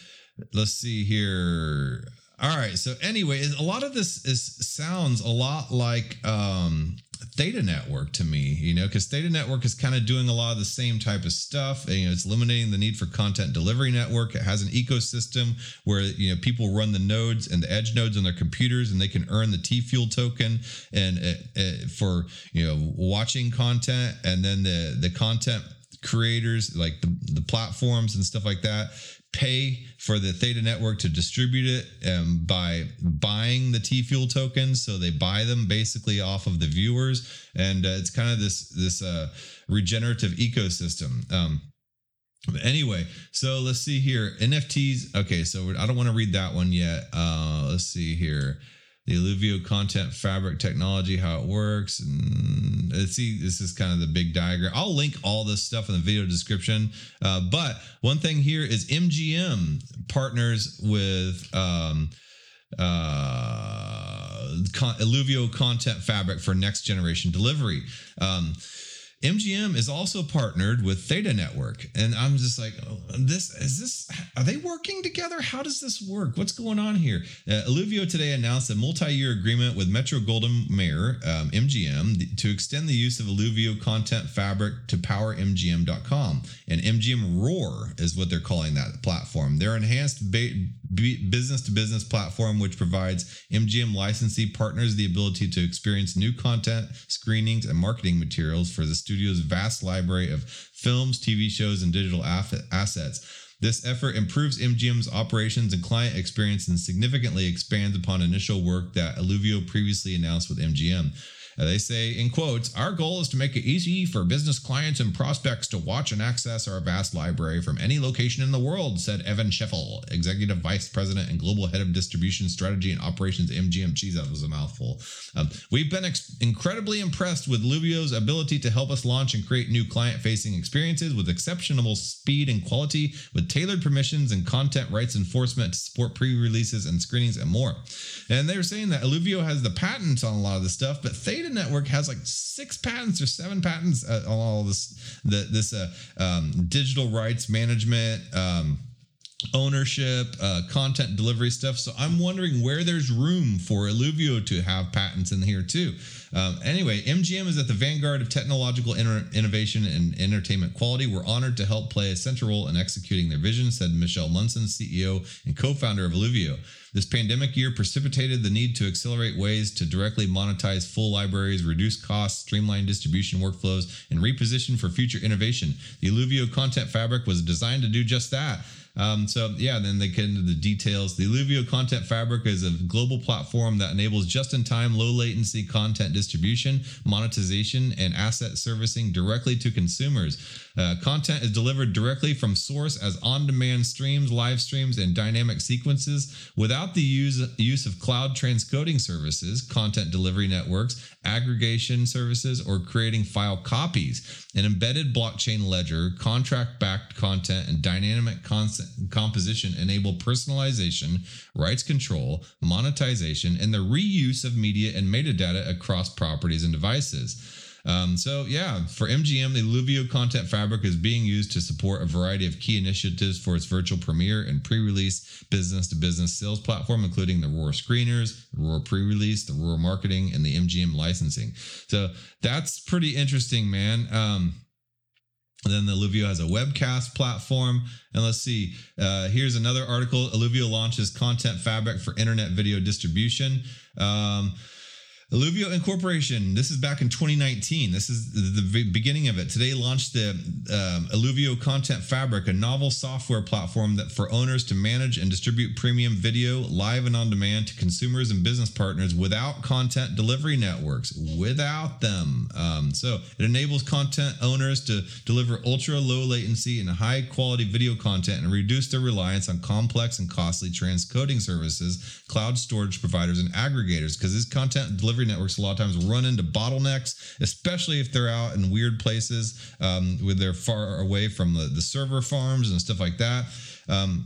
let's see here. All right. So anyway, a lot of this is sounds a lot like um, Theta Network to me, you know, because Theta Network is kind of doing a lot of the same type of stuff. And, you know, it's eliminating the need for content delivery network. It has an ecosystem where you know people run the nodes and the edge nodes on their computers, and they can earn the T Fuel token and uh, uh, for you know watching content, and then the the content creators like the, the platforms and stuff like that pay for the Theta network to distribute it um, by buying the T Fuel tokens. So they buy them basically off of the viewers, and uh, it's kind of this this uh, regenerative ecosystem. Um, but anyway, so let's see here. NFTs. Okay, so I don't want to read that one yet. Uh, let's see here the Eluvio content fabric technology, how it works. And uh, see, this is kind of the big diagram. I'll link all this stuff in the video description. Uh, but one thing here is MGM partners with um, uh, con- Eluvio content fabric for next generation delivery. Um, MGM is also partnered with Theta Network, and I'm just like, oh, this is this. Are they working together? How does this work? What's going on here? Uh, Eluvio today announced a multi-year agreement with Metro-Goldwyn-Mayer um, MGM to extend the use of Eluvio content fabric to power MGM.com and MGM Roar is what they're calling that platform. Their enhanced business to business platform, which provides MGM licensee partners the ability to experience new content, screenings, and marketing materials for the studio's vast library of films, TV shows, and digital assets. This effort improves MGM's operations and client experience and significantly expands upon initial work that Eluvio previously announced with MGM. They say, in quotes, our goal is to make it easy for business clients and prospects to watch and access our vast library from any location in the world, said Evan Scheffel, Executive Vice President and Global Head of Distribution Strategy and Operations MGM. Geez, that was a mouthful. Um, we've been ex- incredibly impressed with Eluvio's ability to help us launch and create new client facing experiences with exceptional speed and quality, with tailored permissions and content rights enforcement to support pre releases and screenings and more. And they were saying that Eluvio has the patents on a lot of this stuff, but they Theta Network has like six patents or seven patents uh, on all this the, this uh, um, digital rights management. Um, ownership, uh, content delivery stuff. So I'm wondering where there's room for Eluvio to have patents in here too. Um, anyway, MGM is at the vanguard of technological innovation and entertainment quality. We're honored to help play a central role in executing their vision, said Michelle Munson, CEO and co-founder of Eluvio. This pandemic year precipitated the need to accelerate ways to directly monetize full libraries, reduce costs, streamline distribution workflows, and reposition for future innovation. The Eluvio Content Fabric was designed to do just that. Um, so yeah, then they get into the details. The Eluvio Content Fabric is a global platform that enables just-in-time, low-latency content distribution, monetization, and asset servicing directly to consumers. Uh, content is delivered directly from source as on-demand streams, live streams, and dynamic sequences without the use, use of cloud transcoding services, content delivery networks, aggregation services, or creating file copies. An embedded blockchain ledger, contract-backed content, and dynamic composition enable personalization, rights control, monetization, and the reuse of media and metadata across properties and devices. Um, so yeah, for MGM, the Eluvio Content Fabric is being used to support a variety of key initiatives for its virtual premiere and pre-release business-to-business sales platform, including the Roar screeners, the Roar pre-release, the Roar marketing, and the MGM licensing. So that's pretty interesting, man. Um, and then the Eluvio has a webcast platform. And let's see, uh, here's another article. Eluvio launches Content Fabric for internet video distribution. Um, Eluvio Incorporation. This is back in 2019. This is the beginning of it. Today launched the um, Eluvio Content Fabric, a novel software platform that for owners to manage and distribute premium video live and on demand to consumers and business partners without content delivery networks. Without them, um, so it enables content owners to deliver ultra low latency and high quality video content and reduce their reliance on complex and costly transcoding services, cloud storage providers, and aggregators. Because this content delivery networks a lot of times run into bottlenecks, especially if they're out in weird places um, where they're far away from the, the server farms and stuff like that. Um,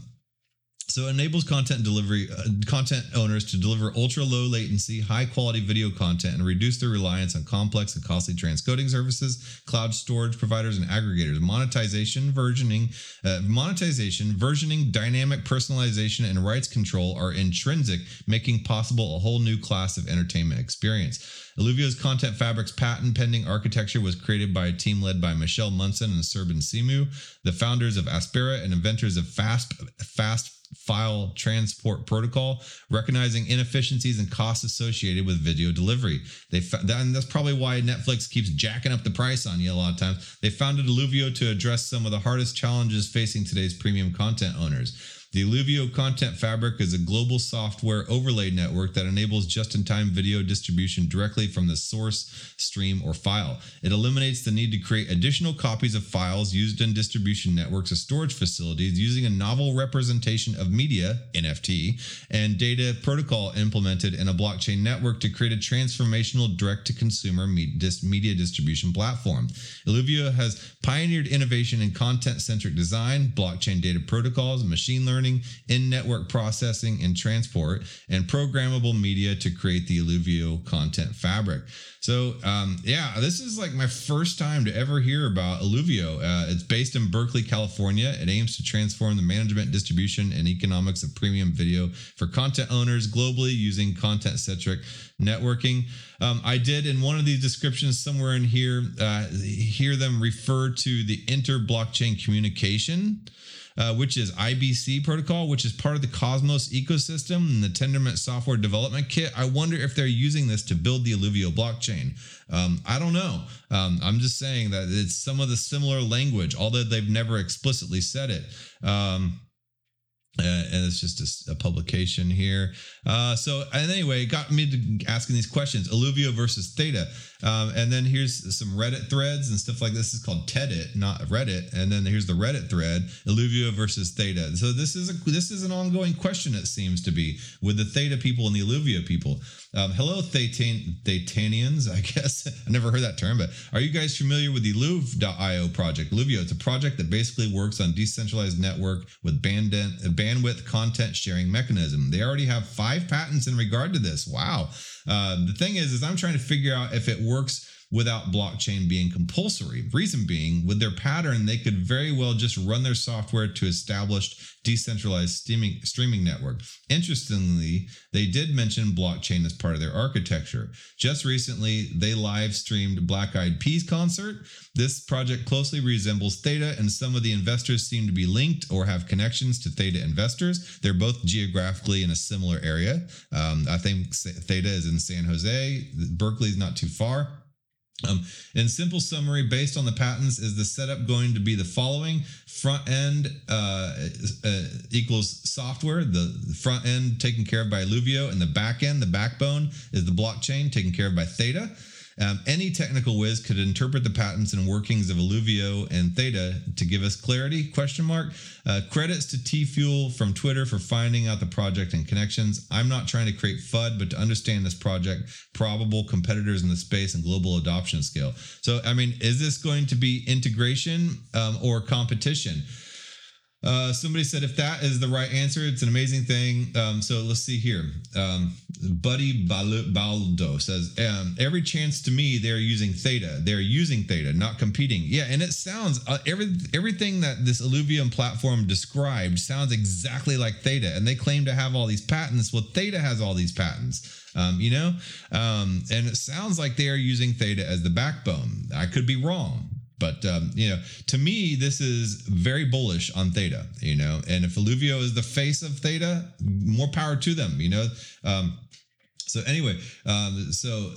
so enables content delivery uh, content owners to deliver ultra low latency, high quality video content and reduce their reliance on complex and costly transcoding services, cloud storage providers, and aggregators. Monetization, versioning, uh, monetization, versioning, dynamic personalization, and rights control are intrinsic, making possible a whole new class of entertainment experience. Eluvio's Content Fabric's patent pending architecture was created by a team led by Michelle Munson and Serban Simu, the founders of Aspera and inventors of Fast Fast file transport protocol, recognizing inefficiencies and costs associated with video delivery. They and that's probably why Netflix keeps jacking up the price on you a lot of times. They founded Eluvio to address some of the hardest challenges facing today's premium content owners. The Eluvio Content Fabric is a global software overlay network that enables just in time video distribution directly from the source, stream, or file. It eliminates the need to create additional copies of files used in distribution networks or storage facilities using a novel representation of media, NFT, and data protocol implemented in a blockchain network to create a transformational direct to consumer media distribution platform. Eluvio has pioneered innovation in content centric design, blockchain data protocols, machine learning learning, in network processing and transport, and programmable media to create the Eluvio content fabric. So, um, yeah, this is like my first time to ever hear about Eluvio. Uh, it's based in Berkeley, California. It aims to transform the management, distribution, and economics of premium video for content owners globally using content centric networking. Um, I did in one of these descriptions somewhere in here uh, hear them refer to the inter blockchain communication uh, which is IBC protocol, which is part of the Cosmos ecosystem and the Tendermint software development kit. I wonder if they're using this to build the Eluvio blockchain. Um, I don't know. Um, I'm just saying that it's some of the similar language, although they've never explicitly said it. Um, uh, and it's just a, a publication here. Uh, so, and anyway, it got me to asking these questions: Eluvio versus Theta, um, and then here's some Reddit threads and stuff like this. is called Teddit, not Reddit. And then here's the Reddit thread: Eluvio versus Theta. So this is a this is an ongoing question. It seems to be with the Theta people and the Eluvio people. Um, hello, Thetan- Thetanians. I guess I never heard that term, but are you guys familiar with the Eluv.io project? Eluvio. It's a project that basically works on decentralized network with bandwidth bandwidth content sharing mechanism. They already have five patents in regard to this. Wow. Uh, the thing is, is I'm trying to figure out if it works without blockchain being compulsory. Reason being, with their pattern, they could very well just run their software to established decentralized streaming, streaming network. Interestingly, they did mention blockchain as part of their architecture. Just recently, they live streamed Black Eyed Peas concert. This project closely resembles Theta, and some of the investors seem to be linked or have connections to Theta investors. They're both geographically in a similar area. Um, I think Theta is in San Jose. Berkeley is not too far. Um, in simple summary, based on the patents, is the setup going to be the following: front end uh, uh, equals software, the front end taken care of by Eluvio, and the back end, the backbone, is the blockchain taken care of by Theta. Um, any technical whiz could interpret the patents and workings of Eluvio and Theta to give us clarity? Question mark. Uh, credits to T Fuel from Twitter for finding out the project and connections. I'm not trying to create FUD, but to understand this project, probable competitors in the space and global adoption scale. So, I mean, is this going to be integration um, or competition? Uh, somebody said if that is the right answer, it's an amazing thing. Um, so let's see here. Um, Buddy Baldo says um, every chance to me they're using theta. They're using theta, not competing. Yeah, and it sounds uh, every everything that this Alluvium platform described sounds exactly like theta, and they claim to have all these patents. Well, theta has all these patents. Um, you know, um, and it sounds like they are using theta as the backbone. I could be wrong, but um, you know, to me, this is very bullish on Theta. You know, and if Eluvio is the face of Theta, more power to them. You know, um, So anyway, um, so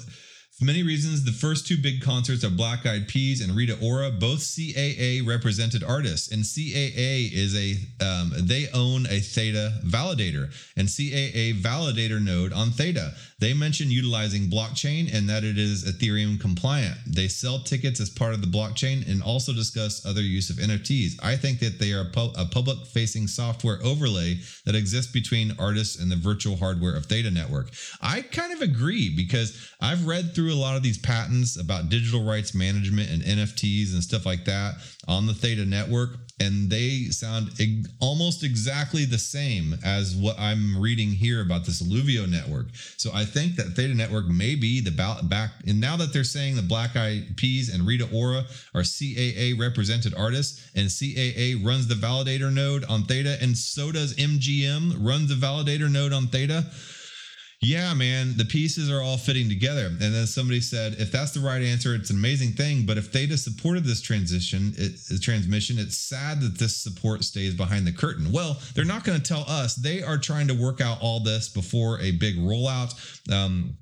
for many reasons, the first two big concerts of Black Eyed Peas and Rita Ora, both CAA represented artists, and CAA is a um, they own a Theta validator and CAA validator node on Theta. They mention utilizing blockchain and that it is Ethereum compliant. They sell tickets as part of the blockchain and also discuss other use of NFTs. I think that they are a, pu- a public facing software overlay that exists between artists and the virtual hardware of Theta Network. I kind of agree because I've read through a lot of these patents about digital rights management and NFTs and stuff like that on the Theta Network and they sound eg- almost exactly the same as what I'm reading here about this Eluvio network. So I think that Theta Network may be the ba- back, and now that they're saying the Black Eyed Peas and Rita Ora are CAA represented artists, and CAA runs the validator node on Theta, and so does MGM runs the validator node on Theta. Yeah, man, the pieces are all fitting together. And then somebody said, if that's the right answer, it's an amazing thing. But if Theta supported this transition, it, transmission, it's sad that this support stays behind the curtain. Well, they're not going to tell us. They are trying to work out all this before a big rollout. Um,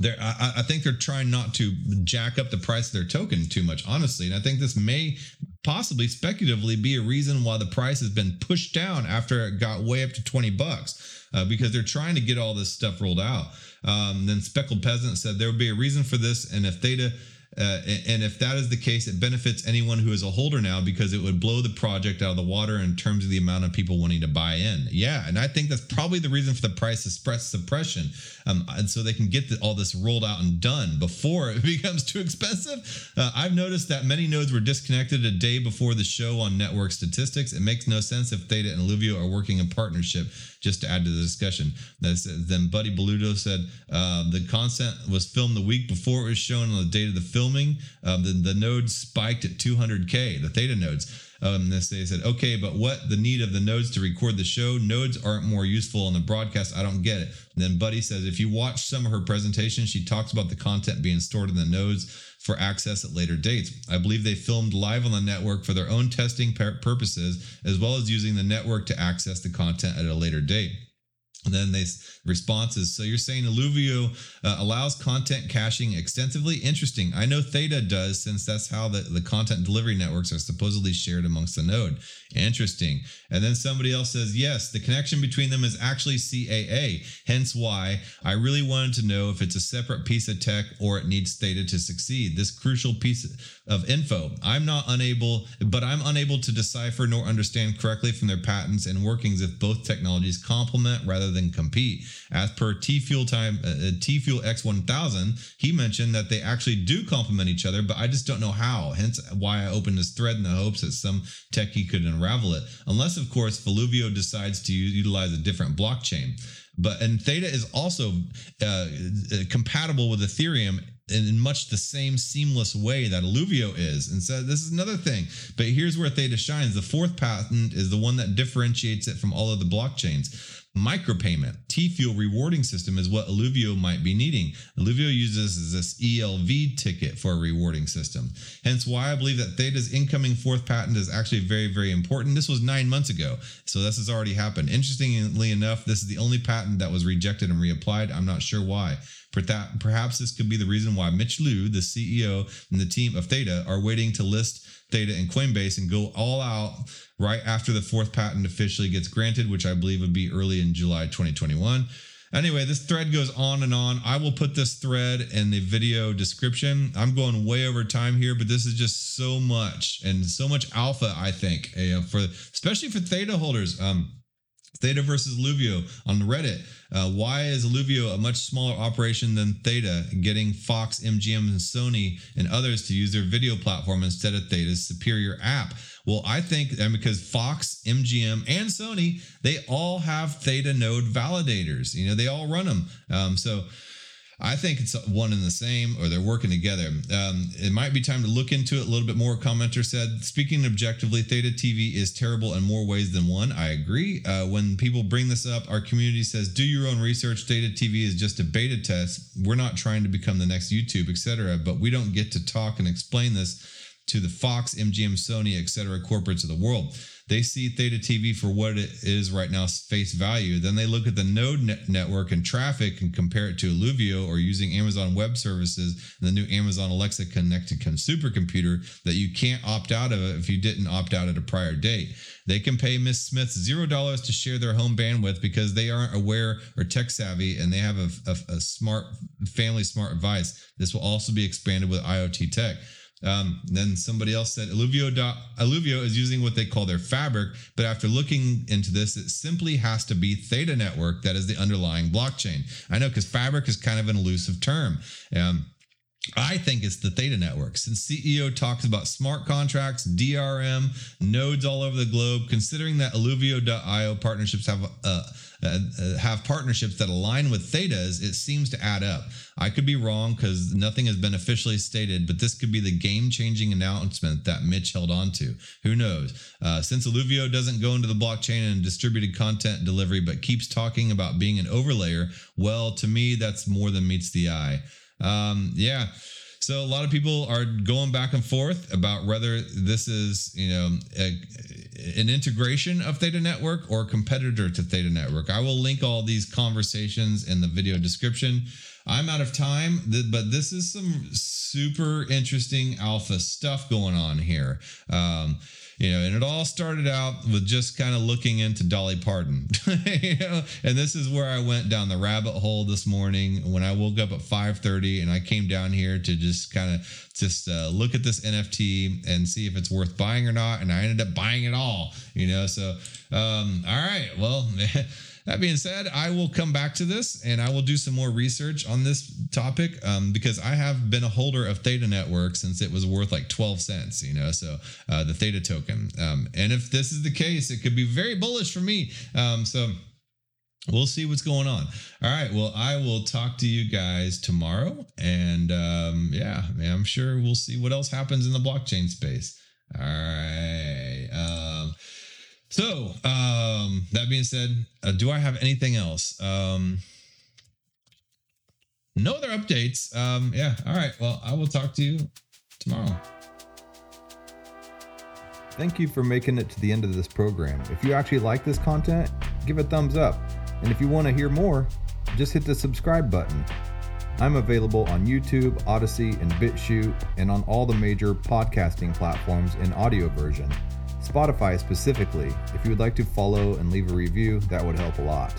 they're, I, I think they're trying not to jack up the price of their token too much, honestly. And I think this may possibly speculatively be a reason why the price has been pushed down after it got way up to 20 bucks uh, because they're trying to get all this stuff rolled out. Um, then Speckled Peasant said there would be a reason for this, and if Theta uh, and if that is the case, it benefits anyone who is a holder now because it would blow the project out of the water in terms of the amount of people wanting to buy in. Yeah, and I think that's probably the reason for the price suppression, um, and so they can get the, all this rolled out and done before it becomes too expensive. Uh, I've noticed that many nodes were disconnected a day before the show on network statistics. It makes no sense if Theta and Eluvio are working in partnership. Just to add to the discussion, That's, then Buddy Beludo said uh, the content was filmed the week before it was shown on the date of the filming. Um, the, the nodes spiked at 200k, the Theta nodes. Um, they said, okay, but what the need of the nodes to record the show? Nodes aren't more useful on the broadcast. I don't get it. And then Buddy says, if you watch some of her presentations, she talks about the content being stored in the nodes for access at later dates. I believe they filmed live on the network for their own testing purposes, as well as using the network to access the content at a later date. And then they responses. So you're saying Eluvio uh, allows content caching extensively? Interesting. I know Theta does, since that's how the, the content delivery networks are supposedly shared amongst the node. Interesting. And then somebody else says, yes, the connection between them is actually CAA. Hence why I really wanted to know if it's a separate piece of tech or it needs Theta to succeed. This crucial piece of info. I'm not unable, but I'm unable to decipher nor understand correctly from their patents and workings if both technologies complement rather than compete. As per T Fuel time, uh, T Fuel X1000, he mentioned that they actually do complement each other, but I just don't know how. Hence why I opened this thread in the hopes that some techie could unravel it. Unless, of course, Eluvio decides to utilize a different blockchain. But and Theta is also uh, uh compatible with Ethereum in much the same seamless way that Eluvio is. And so this is another thing. But here's where Theta shines. The fourth patent is the one that differentiates it from all of the blockchains. Micropayment, T Fuel rewarding system is what Eluvio might be needing. Eluvio uses this ELV ticket for a rewarding system. Hence why I believe that Theta's incoming fourth patent is actually very, very important. This was nine months ago, so this has already happened. Interestingly enough, this is the only patent that was rejected and reapplied. I'm not sure why. Perhaps this could be the reason why Mitch Liu, the CEO and the team of Theta, are waiting to list Theta and Coinbase and go all out right after the fourth patent officially gets granted, which I believe would be early in July 2021. Anyway, this thread goes on and on. I will put this thread in the video description. I'm going way over time here, but this is just so much and so much alpha, I think, for especially for Theta holders. Um, Theta versus Eluvio on Reddit. Uh, why is Eluvio a much smaller operation than Theta, getting Fox, MGM, and Sony and others to use their video platform instead of Theta's superior app? Well, I think and because Fox, MGM, and Sony, they all have Theta node validators. You know, they all run them. Um, so I think it's one and the same, or they're working together. Um, it might be time to look into it a little bit more. Commenter said, speaking objectively, Theta TV is terrible in more ways than one. I agree. Uh, when people bring this up, our community says, do your own research. Theta TV is just a beta test. We're not trying to become the next YouTube, etc. But we don't get to talk and explain this to the Fox, MGM, Sony, etc. corporates of the world. They see Theta TV for what it is right now, face value. Then they look at the node net network and traffic and compare it to Eluvio or using Amazon Web Services the new Amazon Alexa connected supercomputer that you can't opt out of if you didn't opt out at a prior date. They can pay Miss Smith zero dollars to share their home bandwidth because they aren't aware or tech savvy and they have a, a, a smart family smart device. This will also be expanded with IoT tech. Um, then somebody else said Eluvio, Eluvio is using what they call their fabric, but after looking into this, it simply has to be Theta Network that is the underlying blockchain. I know because fabric is kind of an elusive term. Um, I think it's the Theta Network. Since CEO talks about smart contracts, DRM, nodes all over the globe, considering that Eluvio.io partnerships have uh, uh, have partnerships that align with Theta's, it seems to add up. I could be wrong because nothing has been officially stated, but this could be the game changing announcement that Mitch held on to. Who knows? Uh, since Eluvio doesn't go into the blockchain and distributed content delivery, but keeps talking about being an overlayer, well, to me, that's more than meets the eye. Um, yeah. So a lot of people are going back and forth about whether this is, you know, a, an integration of Theta Network or competitor to Theta Network. I will link all these conversations in the video description. I'm out of time, but this is some super interesting alpha stuff going on here. Um, you know, and it all started out with just kind of looking into Dolly Parton, you know, and this is where I went down the rabbit hole this morning when I woke up at 5:30 and I came down here to just kind of just uh, look at this NFT and see if it's worth buying or not, and I ended up buying it all, you know. So, um, all right, well. That being said, I will come back to this and I will do some more research on this topic um, because I have been a holder of Theta Network since it was worth like 12 cents, you know, so uh, the Theta token. Um, and if this is the case, it could be very bullish for me. Um, so, we'll see what's going on. All right. Well, I will talk to you guys tomorrow. And um, yeah, I'm sure we'll see what else happens in the blockchain space. All right. Um, so, um, that being said, uh, do I have anything else? Um, no other updates. Um, yeah. All right. Well, I will talk to you tomorrow. Thank you for making it to the end of this program. If you actually like this content, give a thumbs up. And if you want to hear more, just hit the subscribe button. I'm available on YouTube, Odysee, and BitChute, and on all the major podcasting platforms in audio version. Spotify specifically. If you would like to follow and leave a review, that would help a lot.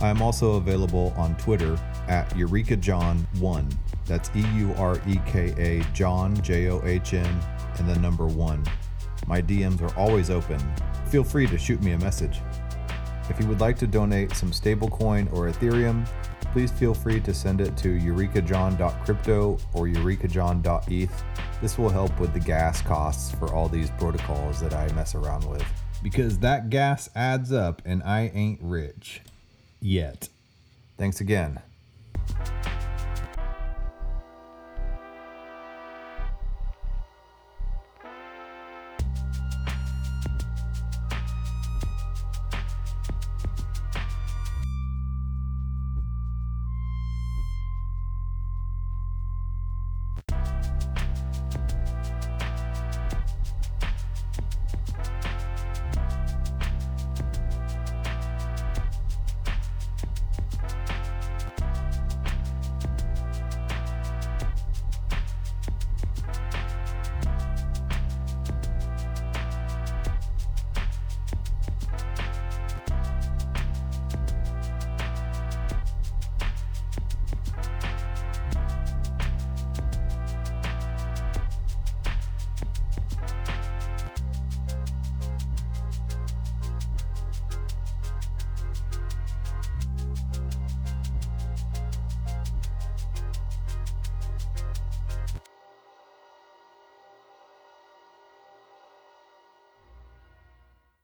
I am also available on Twitter at EurekaJohn1. That's E U R E K A John, J O H N, and the number 1. My DMs are always open. Feel free to shoot me a message. If you would like to donate some stablecoin or Ethereum, please feel free to send it to eurekajohn.crypto or eurekajohn.eth. This will help with the gas costs for all these protocols that I mess around with. Because that gas adds up and I ain't rich. Yet. Thanks again.